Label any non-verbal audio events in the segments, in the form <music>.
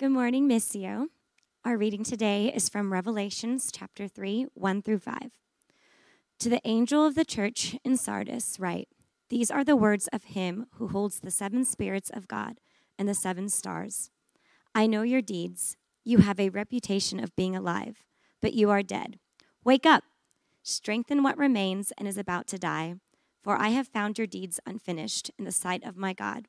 Good morning, Missio. Our reading today is from Revelations chapter 3, 1 through 5. To the angel of the church in Sardis, write These are the words of him who holds the seven spirits of God and the seven stars. I know your deeds. You have a reputation of being alive, but you are dead. Wake up, strengthen what remains and is about to die, for I have found your deeds unfinished in the sight of my God.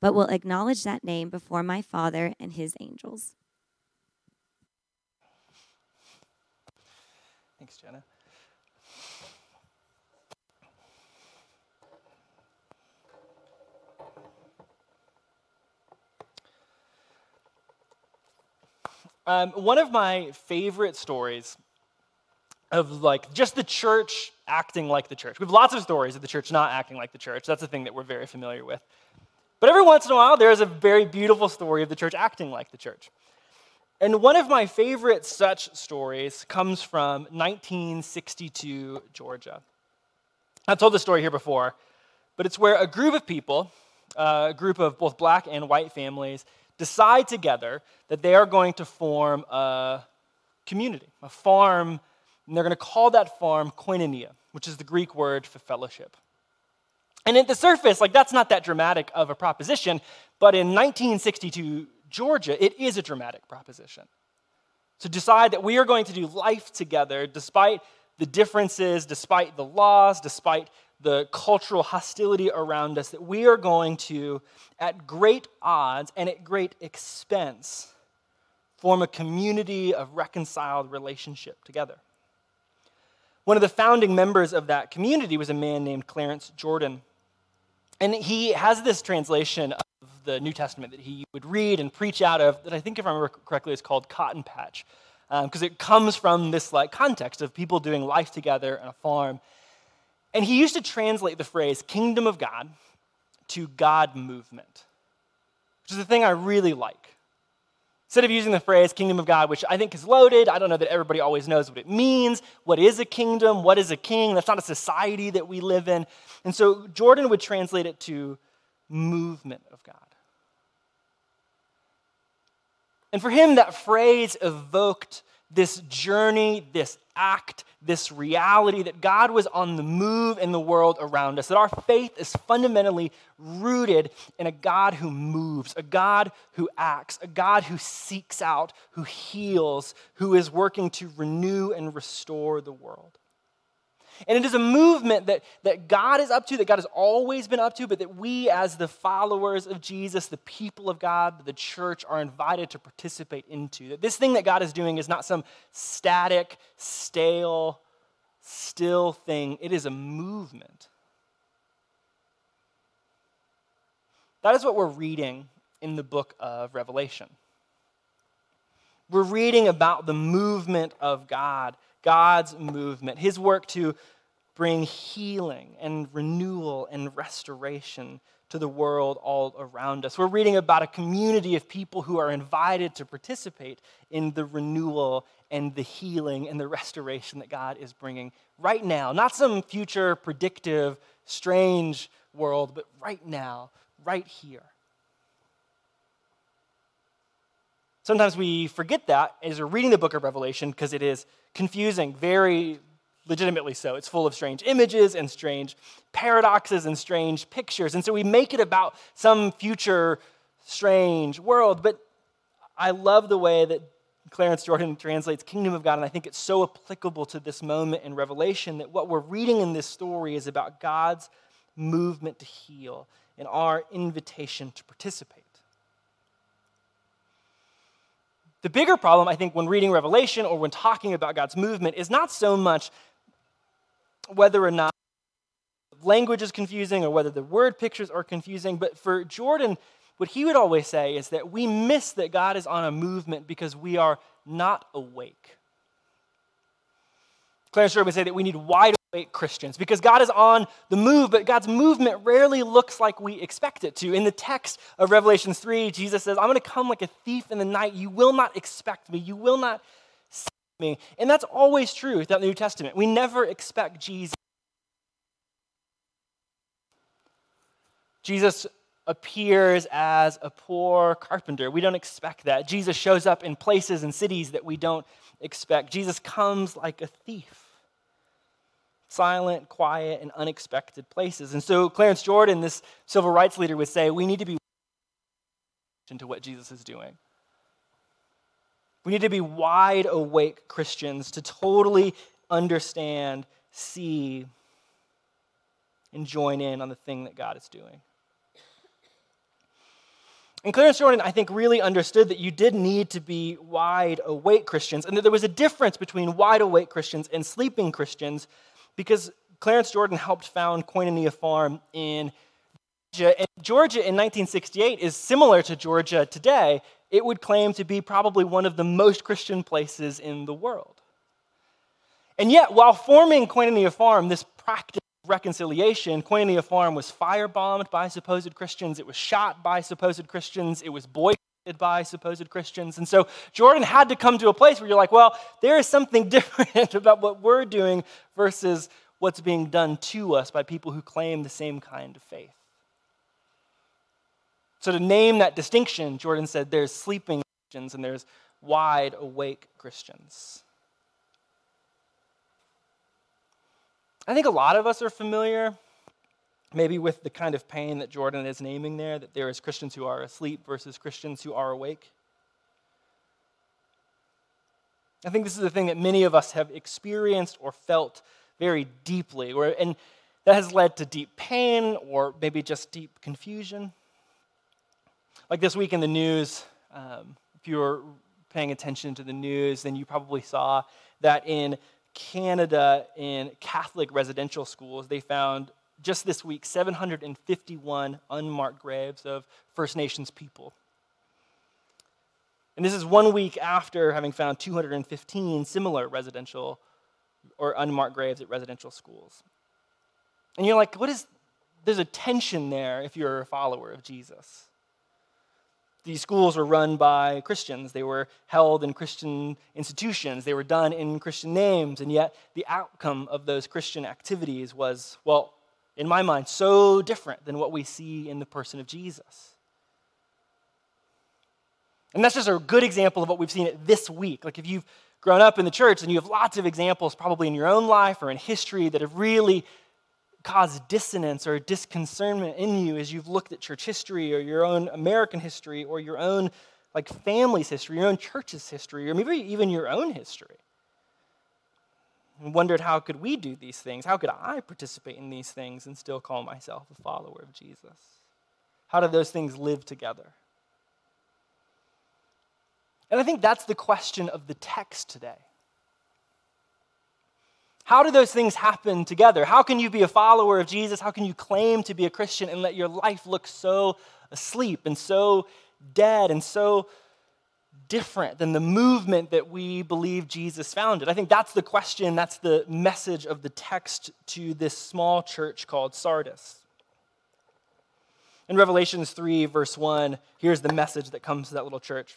but will acknowledge that name before my Father and his angels. Thanks, Jenna. Um, one of my favorite stories of like just the church acting like the church. We have lots of stories of the church not acting like the church. That's a thing that we're very familiar with. But every once in a while, there's a very beautiful story of the church acting like the church. And one of my favorite such stories comes from 1962 Georgia. I've told this story here before, but it's where a group of people, uh, a group of both black and white families, decide together that they are going to form a community, a farm, and they're going to call that farm koinonia, which is the Greek word for fellowship. And at the surface, like that's not that dramatic of a proposition, but in 1962 Georgia, it is a dramatic proposition. To decide that we are going to do life together despite the differences, despite the laws, despite the cultural hostility around us, that we are going to, at great odds and at great expense, form a community of reconciled relationship together. One of the founding members of that community was a man named Clarence Jordan. And he has this translation of the New Testament that he would read and preach out of that I think, if I remember correctly, is called Cotton Patch. Because um, it comes from this like context of people doing life together on a farm. And he used to translate the phrase kingdom of God to God movement, which is a thing I really like. Instead of using the phrase kingdom of God, which I think is loaded, I don't know that everybody always knows what it means. What is a kingdom? What is a king? That's not a society that we live in. And so Jordan would translate it to movement of God. And for him, that phrase evoked this journey, this act, this reality that God was on the move in the world around us, that our faith is fundamentally rooted in a God who moves, a God who acts, a God who seeks out, who heals, who is working to renew and restore the world. And it is a movement that, that God is up to, that God has always been up to, but that we, as the followers of Jesus, the people of God, the church, are invited to participate into. That this thing that God is doing is not some static, stale, still thing, it is a movement. That is what we're reading in the book of Revelation. We're reading about the movement of God God's movement, his work to bring healing and renewal and restoration to the world all around us. We're reading about a community of people who are invited to participate in the renewal and the healing and the restoration that God is bringing right now. Not some future predictive, strange world, but right now, right here. Sometimes we forget that as we're reading the book of Revelation because it is confusing, very legitimately so. It's full of strange images and strange paradoxes and strange pictures. And so we make it about some future strange world. But I love the way that Clarence Jordan translates kingdom of God, and I think it's so applicable to this moment in Revelation that what we're reading in this story is about God's movement to heal and our invitation to participate. The bigger problem, I think, when reading Revelation or when talking about God's movement is not so much whether or not language is confusing or whether the word pictures are confusing, but for Jordan, what he would always say is that we miss that God is on a movement because we are not awake. Clarence Jordan would say that we need wide Christians because God is on the move, but God's movement rarely looks like we expect it to. In the text of Revelation 3, Jesus says, I'm going to come like a thief in the night. You will not expect me. You will not see me. And that's always true throughout the New Testament. We never expect Jesus. Jesus appears as a poor carpenter. We don't expect that. Jesus shows up in places and cities that we don't expect. Jesus comes like a thief silent, quiet, and unexpected places. And so Clarence Jordan, this civil rights leader, would say we need to be into what Jesus is doing. We need to be wide awake Christians to totally understand, see, and join in on the thing that God is doing. And Clarence Jordan, I think, really understood that you did need to be wide awake Christians, and that there was a difference between wide awake Christians and sleeping Christians because Clarence Jordan helped found Koinonia Farm in Georgia. And Georgia in 1968 is similar to Georgia today. It would claim to be probably one of the most Christian places in the world. And yet, while forming Koinonia Farm, this practice of reconciliation, Koinonia Farm was firebombed by supposed Christians, it was shot by supposed Christians, it was boycotted by supposed Christians. And so Jordan had to come to a place where you're like, well, there is something <laughs> different about what we're doing versus what's being done to us by people who claim the same kind of faith. So, to name that distinction, Jordan said there's sleeping Christians and there's wide awake Christians. I think a lot of us are familiar maybe with the kind of pain that Jordan is naming there, that there is Christians who are asleep versus Christians who are awake. I think this is the thing that many of us have experienced or felt very deeply, or, and that has led to deep pain or maybe just deep confusion. Like this week in the news, um, if you were paying attention to the news, then you probably saw that in Canada, in Catholic residential schools, they found just this week 751 unmarked graves of First Nations people. And this is one week after having found 215 similar residential or unmarked graves at residential schools. And you're like, what is, there's a tension there if you're a follower of Jesus. These schools were run by Christians. They were held in Christian institutions. They were done in Christian names. And yet, the outcome of those Christian activities was, well, in my mind, so different than what we see in the person of Jesus. And that's just a good example of what we've seen this week. Like if you've grown up in the church and you have lots of examples, probably in your own life or in history, that have really caused dissonance or disconcernment in you as you've looked at church history or your own American history or your own like family's history, your own church's history, or maybe even your own history and wondered how could we do these things? How could I participate in these things and still call myself a follower of Jesus? How do those things live together? And I think that's the question of the text today. How do those things happen together? How can you be a follower of Jesus? How can you claim to be a Christian and let your life look so asleep and so dead and so different than the movement that we believe Jesus founded? I think that's the question, that's the message of the text to this small church called Sardis. In Revelations 3, verse 1, here's the message that comes to that little church.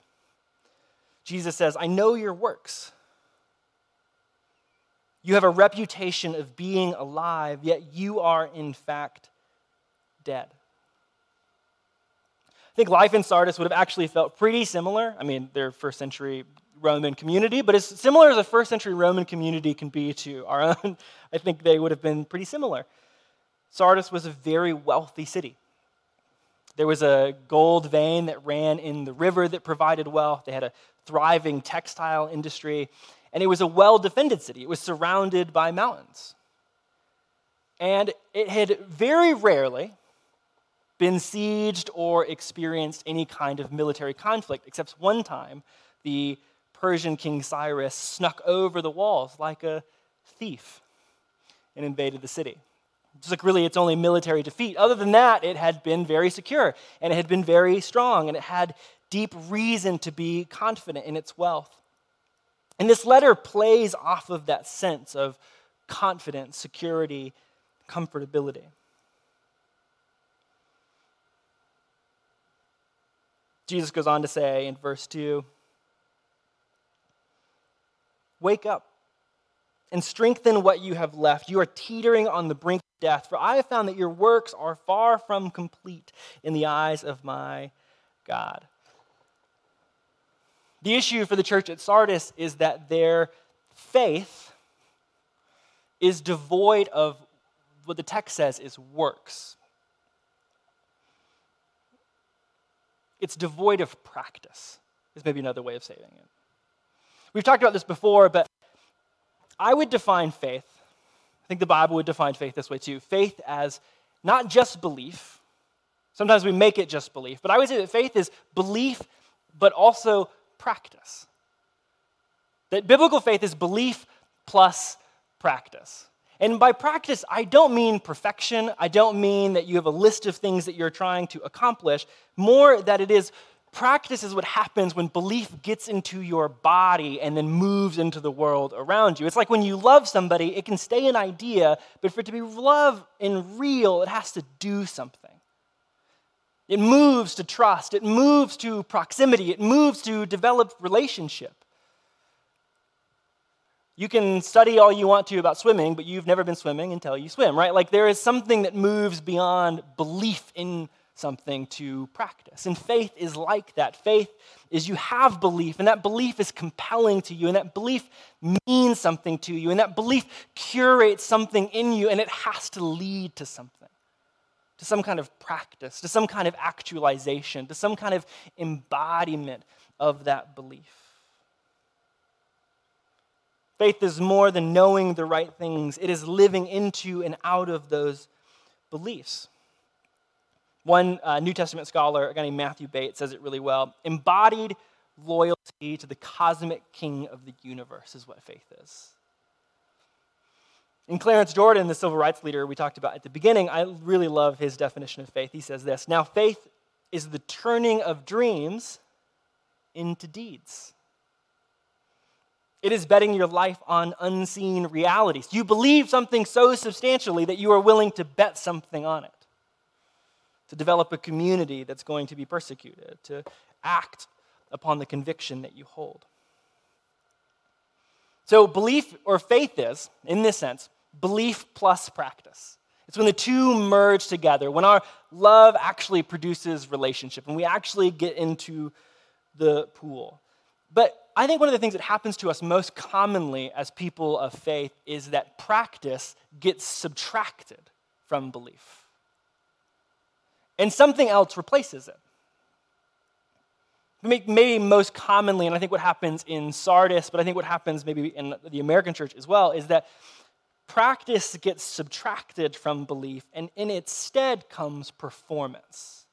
Jesus says, I know your works. You have a reputation of being alive, yet you are in fact dead think life in Sardis would have actually felt pretty similar. I mean, they're first century Roman community, but as similar as a first century Roman community can be to our own, <laughs> I think they would have been pretty similar. Sardis was a very wealthy city. There was a gold vein that ran in the river that provided wealth. They had a thriving textile industry, and it was a well defended city. It was surrounded by mountains. And it had very rarely, been sieged or experienced any kind of military conflict, except one time the Persian king Cyrus snuck over the walls like a thief and invaded the city. It's like really its only military defeat. Other than that, it had been very secure and it had been very strong and it had deep reason to be confident in its wealth. And this letter plays off of that sense of confidence, security, comfortability. Jesus goes on to say in verse 2 Wake up and strengthen what you have left. You are teetering on the brink of death, for I have found that your works are far from complete in the eyes of my God. The issue for the church at Sardis is that their faith is devoid of what the text says is works. It's devoid of practice, is maybe another way of saying it. We've talked about this before, but I would define faith, I think the Bible would define faith this way too faith as not just belief. Sometimes we make it just belief, but I would say that faith is belief, but also practice. That biblical faith is belief plus practice. And by practice, I don't mean perfection. I don't mean that you have a list of things that you're trying to accomplish. More that it is practice is what happens when belief gets into your body and then moves into the world around you. It's like when you love somebody, it can stay an idea, but for it to be love and real, it has to do something. It moves to trust, it moves to proximity, it moves to develop relationship. You can study all you want to about swimming, but you've never been swimming until you swim, right? Like there is something that moves beyond belief in something to practice. And faith is like that. Faith is you have belief, and that belief is compelling to you, and that belief means something to you, and that belief curates something in you, and it has to lead to something to some kind of practice, to some kind of actualization, to some kind of embodiment of that belief. Faith is more than knowing the right things, it is living into and out of those beliefs. One uh, New Testament scholar, a guy named Matthew Bates, says it really well. Embodied loyalty to the cosmic king of the universe is what faith is. In Clarence Jordan, the civil rights leader we talked about at the beginning, I really love his definition of faith. He says this Now, faith is the turning of dreams into deeds. It is betting your life on unseen realities. You believe something so substantially that you are willing to bet something on it, to develop a community that's going to be persecuted, to act upon the conviction that you hold. So, belief or faith is, in this sense, belief plus practice. It's when the two merge together, when our love actually produces relationship, and we actually get into the pool. But I think one of the things that happens to us most commonly as people of faith is that practice gets subtracted from belief. And something else replaces it. Maybe most commonly, and I think what happens in Sardis, but I think what happens maybe in the American church as well, is that practice gets subtracted from belief, and in its stead comes performance.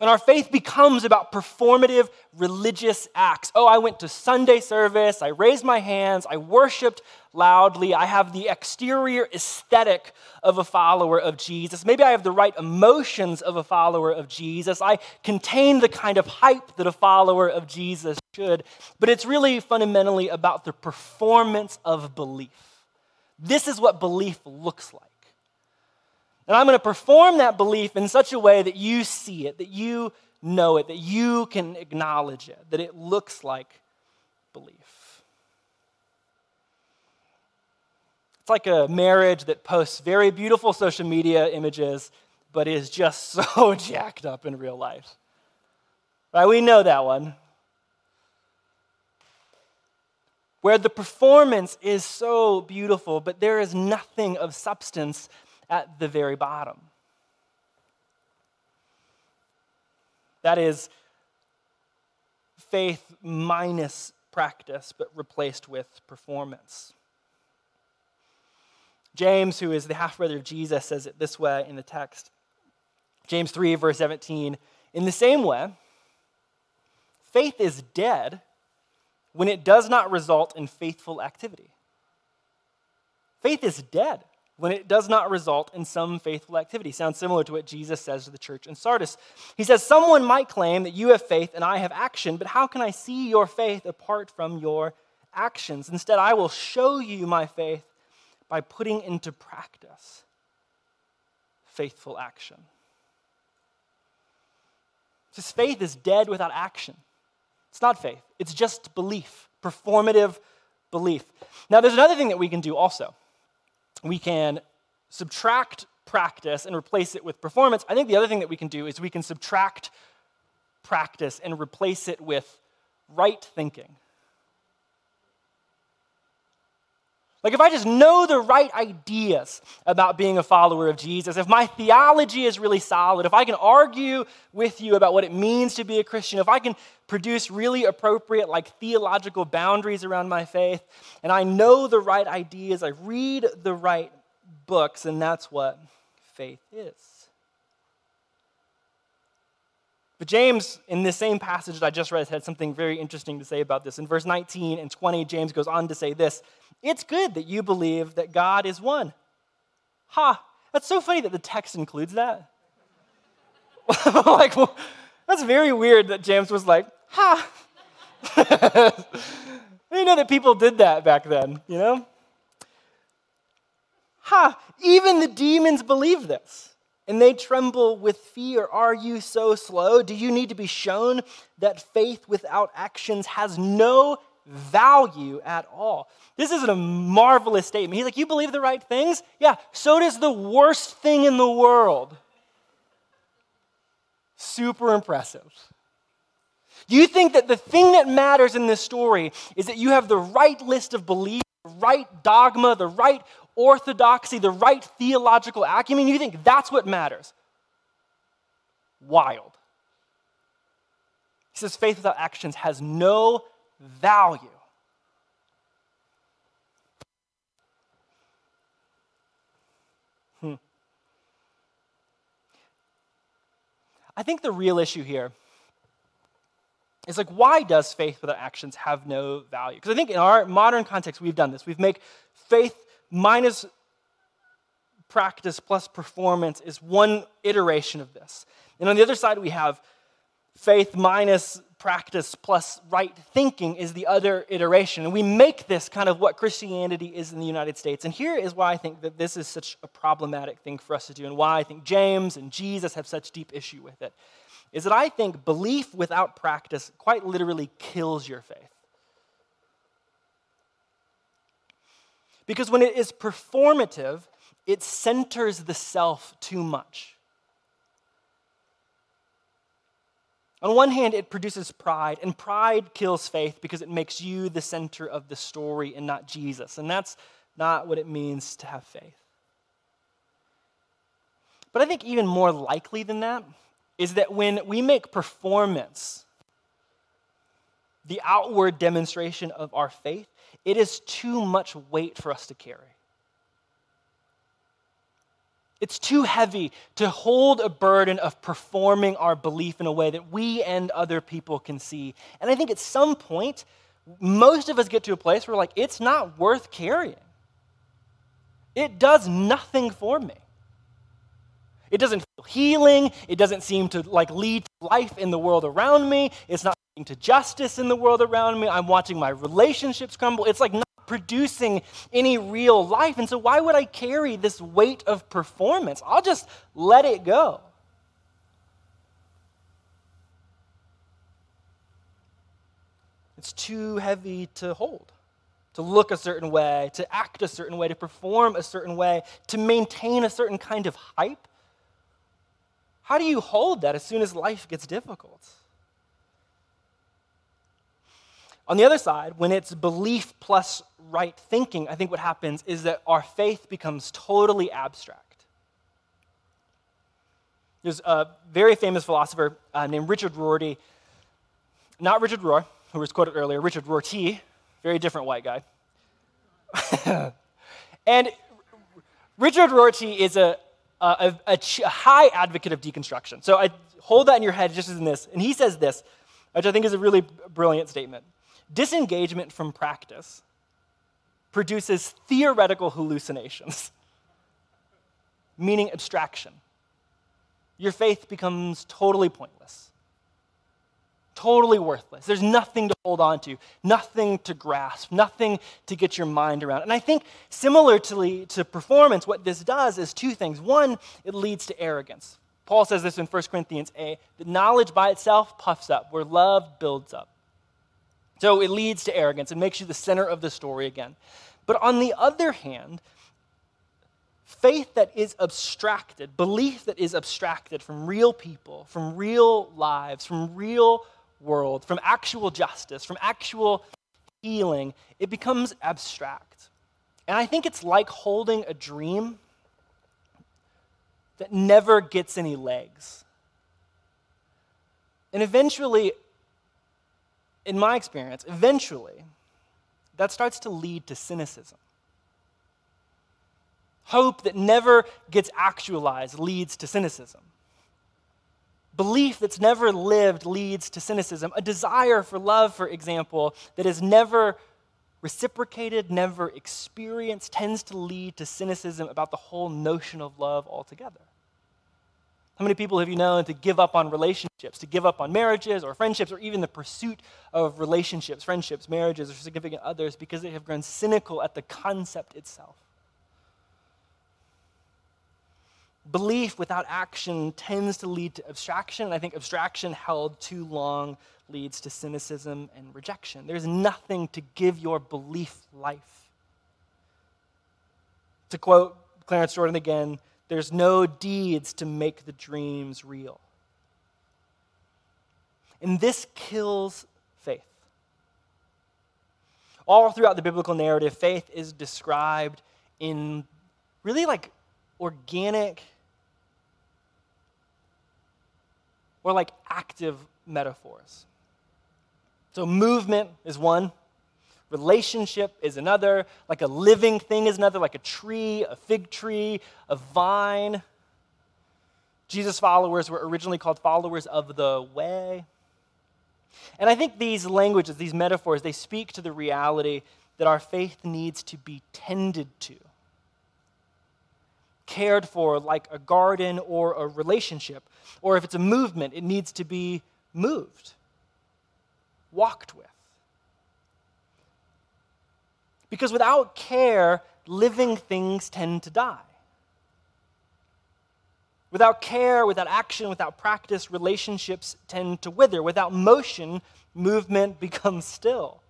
And our faith becomes about performative religious acts. Oh, I went to Sunday service, I raised my hands, I worshiped loudly, I have the exterior aesthetic of a follower of Jesus. Maybe I have the right emotions of a follower of Jesus. I contain the kind of hype that a follower of Jesus should. But it's really fundamentally about the performance of belief. This is what belief looks like. And I'm going to perform that belief in such a way that you see it, that you know it, that you can acknowledge it, that it looks like belief. It's like a marriage that posts very beautiful social media images, but is just <laughs> so jacked up in real life. Right? We know that one. Where the performance is so beautiful, but there is nothing of substance at the very bottom. That is faith minus practice, but replaced with performance. James, who is the half brother of Jesus, says it this way in the text James 3, verse 17. In the same way, faith is dead when it does not result in faithful activity. Faith is dead when it does not result in some faithful activity. Sounds similar to what Jesus says to the church in Sardis. He says, Someone might claim that you have faith and I have action, but how can I see your faith apart from your actions? Instead, I will show you my faith by putting into practice faithful action. Because faith is dead without action. It's not faith, it's just belief, performative belief. Now, there's another thing that we can do also. We can subtract practice and replace it with performance. I think the other thing that we can do is we can subtract practice and replace it with right thinking. Like, if I just know the right ideas about being a follower of Jesus, if my theology is really solid, if I can argue with you about what it means to be a Christian, if I can produce really appropriate, like, theological boundaries around my faith, and I know the right ideas, I read the right books, and that's what faith is. But James, in this same passage that I just read, had something very interesting to say about this. In verse 19 and 20, James goes on to say this It's good that you believe that God is one. Ha! That's so funny that the text includes that. <laughs> like, well, that's very weird that James was like, ha! <laughs> you know that people did that back then, you know? Ha! Even the demons believe this and they tremble with fear. Are you so slow? Do you need to be shown that faith without actions has no value at all? This is a marvelous statement. He's like, You believe the right things? Yeah, so does the worst thing in the world. Super impressive. Do you think that the thing that matters in this story is that you have the right list of beliefs, the right dogma, the right orthodoxy, the right theological acumen, you think that's what matters. Wild. He says faith without actions has no value. Hmm. I think the real issue here is like, why does faith without actions have no value? Because I think in our modern context, we've done this. We've made faith minus practice plus performance is one iteration of this. And on the other side, we have faith minus practice plus right thinking is the other iteration. And we make this kind of what Christianity is in the United States. And here is why I think that this is such a problematic thing for us to do, and why I think James and Jesus have such deep issue with it. Is that I think belief without practice quite literally kills your faith. Because when it is performative, it centers the self too much. On one hand, it produces pride, and pride kills faith because it makes you the center of the story and not Jesus. And that's not what it means to have faith. But I think even more likely than that is that when we make performance the outward demonstration of our faith, it is too much weight for us to carry. It's too heavy to hold a burden of performing our belief in a way that we and other people can see. And I think at some point, most of us get to a place where, like, it's not worth carrying. It does nothing for me. It doesn't feel healing. It doesn't seem to like lead to life in the world around me. It's not leading to justice in the world around me. I'm watching my relationships crumble. It's like not producing any real life. And so, why would I carry this weight of performance? I'll just let it go. It's too heavy to hold, to look a certain way, to act a certain way, to perform a certain way, to maintain a certain kind of hype. How do you hold that as soon as life gets difficult? On the other side, when it's belief plus right thinking, I think what happens is that our faith becomes totally abstract. There's a very famous philosopher uh, named Richard Rorty, not Richard Rohr, who was quoted earlier, Richard Rorty, very different white guy. <laughs> and Richard Rorty is a, a, a, a, high advocate of deconstruction. So I hold that in your head just as in this. And he says this, which I think is a really brilliant statement. Disengagement from practice produces theoretical hallucinations. <laughs> meaning abstraction. Your faith becomes totally pointless, totally worthless. There's nothing to hold on to, nothing to grasp, nothing to get your mind around. And I think, similarly to performance, what this does is two things. One, it leads to arrogance. Paul says this in 1 Corinthians 8 that knowledge by itself puffs up, where love builds up. So it leads to arrogance. It makes you the center of the story again. But on the other hand, faith that is abstracted, belief that is abstracted from real people, from real lives, from real world, from actual justice, from actual healing, it becomes abstract. And I think it's like holding a dream that never gets any legs. And eventually, in my experience, eventually, that starts to lead to cynicism. Hope that never gets actualized leads to cynicism. Belief that's never lived leads to cynicism. A desire for love, for example, that is never reciprocated, never experienced, tends to lead to cynicism about the whole notion of love altogether. How many people have you known to give up on relationships, to give up on marriages or friendships, or even the pursuit of relationships, friendships, marriages, or significant others because they have grown cynical at the concept itself? Belief without action tends to lead to abstraction, and I think abstraction held too long leads to cynicism and rejection. There's nothing to give your belief life. To quote Clarence Jordan again, there's no deeds to make the dreams real. And this kills faith. All throughout the biblical narrative, faith is described in really like organic or like active metaphors. So, movement is one, Relationship is another, like a living thing is another, like a tree, a fig tree, a vine. Jesus' followers were originally called followers of the way. And I think these languages, these metaphors, they speak to the reality that our faith needs to be tended to, cared for like a garden or a relationship. Or if it's a movement, it needs to be moved, walked with. Because without care, living things tend to die. Without care, without action, without practice, relationships tend to wither. Without motion, movement <laughs> becomes still.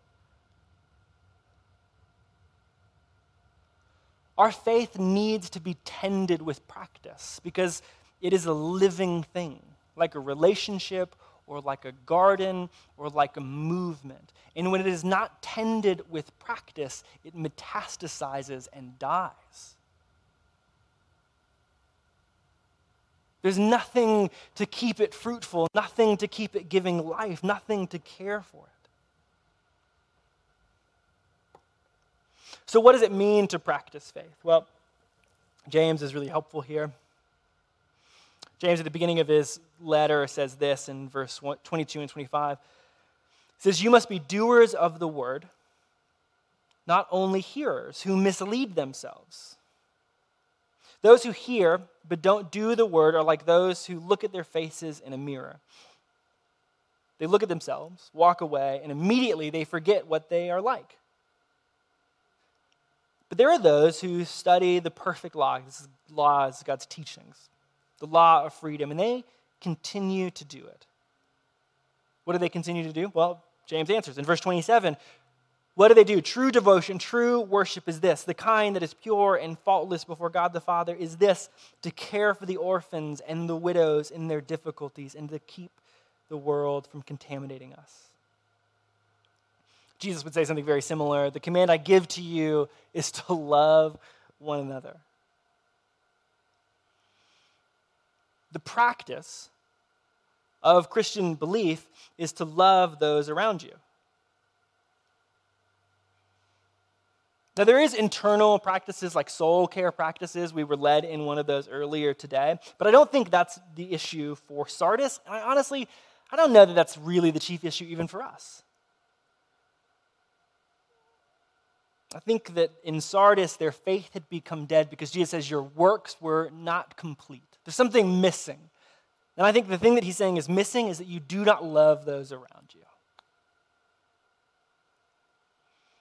Our faith needs to be tended with practice because it is a living thing, like a relationship or like a garden or like a movement. And when it is not tended with practice, it metastasizes and dies. There's nothing to keep it fruitful, nothing to keep it giving life, nothing to care for it. So, what does it mean to practice faith? Well, James is really helpful here. James, at the beginning of his letter, says this in verse 22 and 25. It says, You must be doers of the word, not only hearers who mislead themselves. Those who hear but don't do the word are like those who look at their faces in a mirror. They look at themselves, walk away, and immediately they forget what they are like. But there are those who study the perfect law. This is God's teachings the law of freedom, and they continue to do it. What do they continue to do? Well, James answers in verse 27 what do they do? True devotion, true worship is this the kind that is pure and faultless before God the Father is this to care for the orphans and the widows in their difficulties and to keep the world from contaminating us. Jesus would say something very similar. The command I give to you is to <laughs> love one another. The practice of Christian belief is to love those around you. Now, there is internal practices like soul care practices. We were led in one of those earlier today. But I don't think that's the issue for Sardis. And I honestly, I don't know that that's really the chief issue even for us. I think that in Sardis, their faith had become dead because Jesus says, Your works were not complete. There's something missing. And I think the thing that he's saying is missing is that you do not love those around you.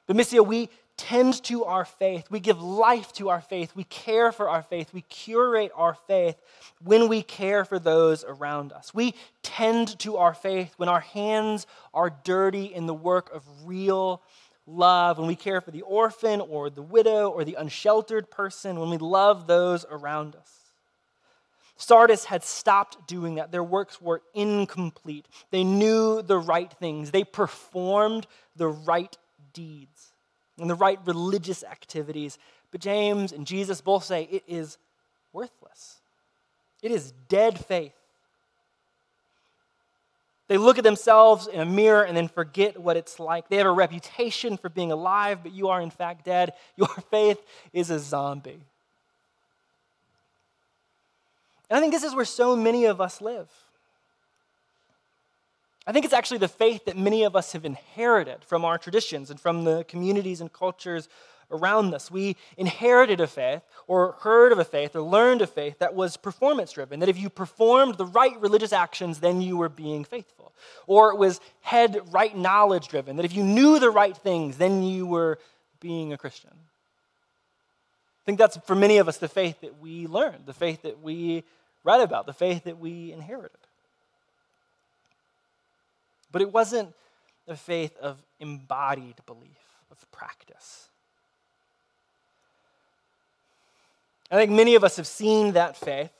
But, Missio, we tend to our faith. We give life to our faith. We care for our faith. We curate our faith when we care for those around us. We tend to our faith when our hands are dirty in the work of real love, when we care for the orphan or the widow or the unsheltered person, when we love those around us. Sardis had stopped doing that. Their works were incomplete. They knew the right things, they performed the right deeds and the right religious activities. But James and Jesus both say it is worthless, it is dead faith. They look at themselves in a mirror and then forget what it's like. They have a reputation for being alive, but you are in fact dead. <laughs> Your faith is a zombie. And I think this is where so many of us live. I think it's actually the faith that many of us have inherited from our traditions and from the communities and cultures around us. We inherited a faith, or heard of a faith, or learned a faith that was performance driven, that if you performed the right religious actions, then you were being faithful. Or it was head right knowledge driven, that if you knew the right things, then you were being a Christian. I think that's for many of us the faith that we learned, the faith that we read about, the faith that we inherited. But it wasn't a faith of embodied belief, of practice. I think many of us have seen that faith,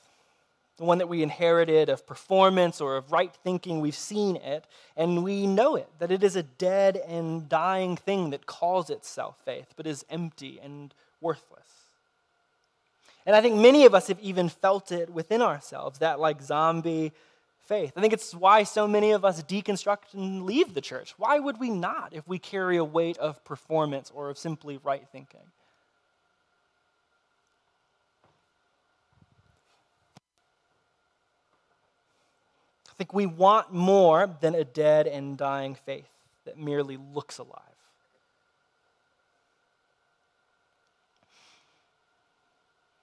the one that we inherited of performance or of right thinking. We've seen it, and we know it, that it is a dead and dying thing that calls itself faith, but is empty and worthless. And I think many of us have even felt it within ourselves, that like zombie faith. I think it's why so many of us deconstruct and leave the church. Why would we not if we carry a weight of performance or of simply right thinking? I think we want more than a dead and dying faith that merely looks alive.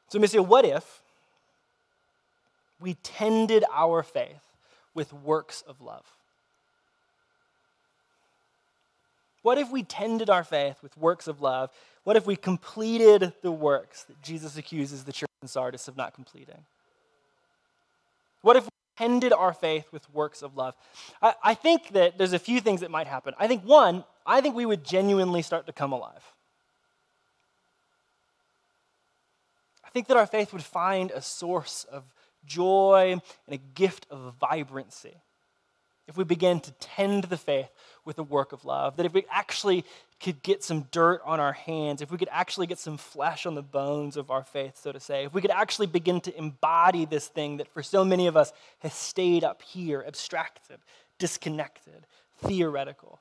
So, Missio, what if we tended our faith with works of love? What if we tended our faith with works of love? What if we completed the works that Jesus accuses the church in Sardis of not completing? What if we tended our faith with works of love? I, I think that there's a few things that might happen. I think, one, I think we would genuinely start to come alive. I think that our faith would find a source of joy and a gift of vibrancy if we began to tend the faith with a work of love. That if we actually could get some dirt on our hands, if we could actually get some flesh on the bones of our faith, so to say, if we could actually begin to embody this thing that for so many of us has stayed up here, abstracted, disconnected, theoretical.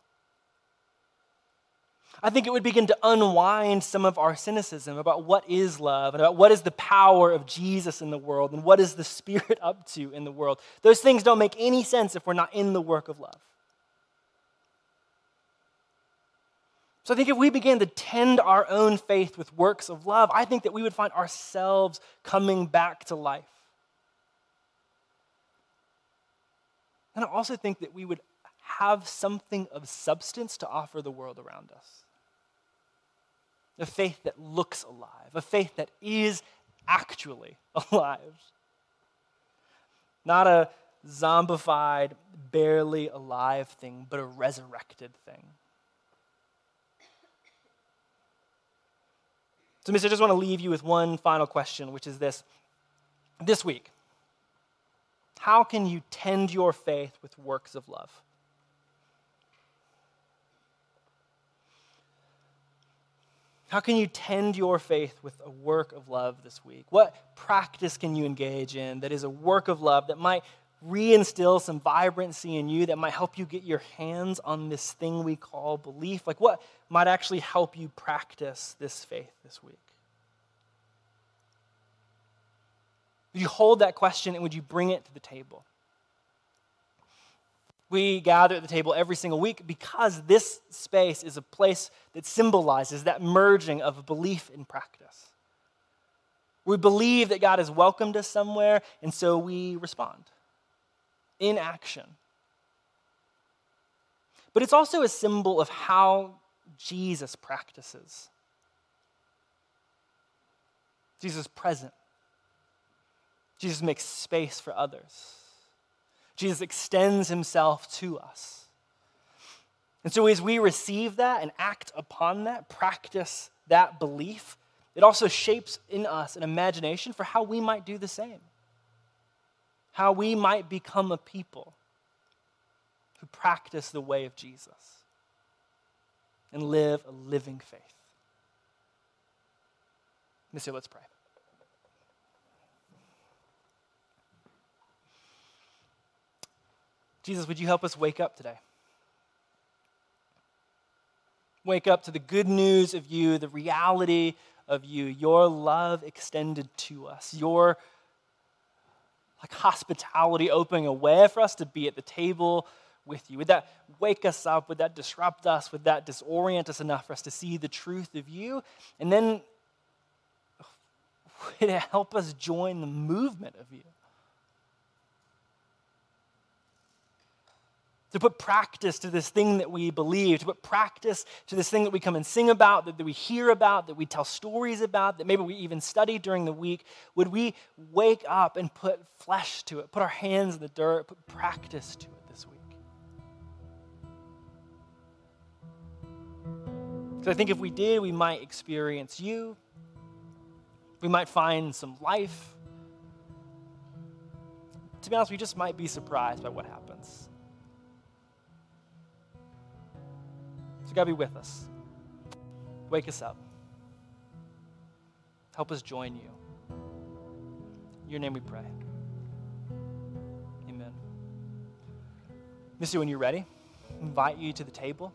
I think it would begin to unwind some of our cynicism about what is love and about what is the power of Jesus in the world and what is the Spirit <laughs> up to in the world. Those things don't make any sense if we're not in the work of love. So I think if we began to tend our own faith with works of love, I think that we would find ourselves coming back to life. And I also think that we would have something of substance to offer the world around us a faith that looks alive, a faith that is actually <laughs> alive. Not a zombified, barely alive thing, but a resurrected thing. So, Missio, I just want to leave you with one final question, which is this. This week, how can you tend your faith with works of love? How can you tend your faith with a work of love this week? What practice can you engage in that is a work of love that might reinstill some vibrancy in you, that might help you get your hands on this thing we call belief? Like, what might actually help you practice this faith this week? Would you hold that question and would you bring it to the table? We gather at the table every single week because this space is a place that symbolizes that merging of belief and practice. We believe that God has welcomed us somewhere, and so we respond in action. But it's also a symbol of how Jesus practices. Jesus is present. Jesus makes space for others. Jesus extends himself to us. And so, as we receive that and act upon that, practice that belief, it also shapes in us an imagination for how we might do the same. How we might become a people who practice the way of Jesus and live a living faith. Missio, let's pray. Jesus, would you help us wake up today? Wake up to the good news of you, the reality of you, your love extended to us, your like hospitality opening a way for us to be at the table with you. Would that wake us up? Would that disrupt us? Would that disorient us enough for us to see the truth of you? And then would it help us join the movement of you? To put practice to this thing that we believe, to put practice to this thing that we come and sing about, that, that we hear about, that we tell stories about, that maybe we even study during the week, would we wake up and put flesh to it, put our hands in the dirt, put practice to it this week? Because I think if we did, we might experience you, we might find some life. To be honest, we just might be surprised by what happens. God be with us. Wake us up. Help us join you. In your name we pray. Amen. Missio, when you're ready, invite you to the table.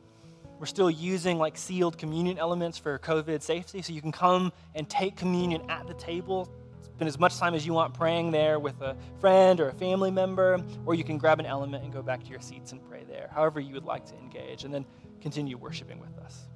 We're still using like sealed communion elements for COVID safety, so you can come and take communion at the table. Spend as much time as you want praying there with a friend or a family member, or you can grab an element and go back to your seats and pray there, however you would like to engage. And then continue worshiping with us.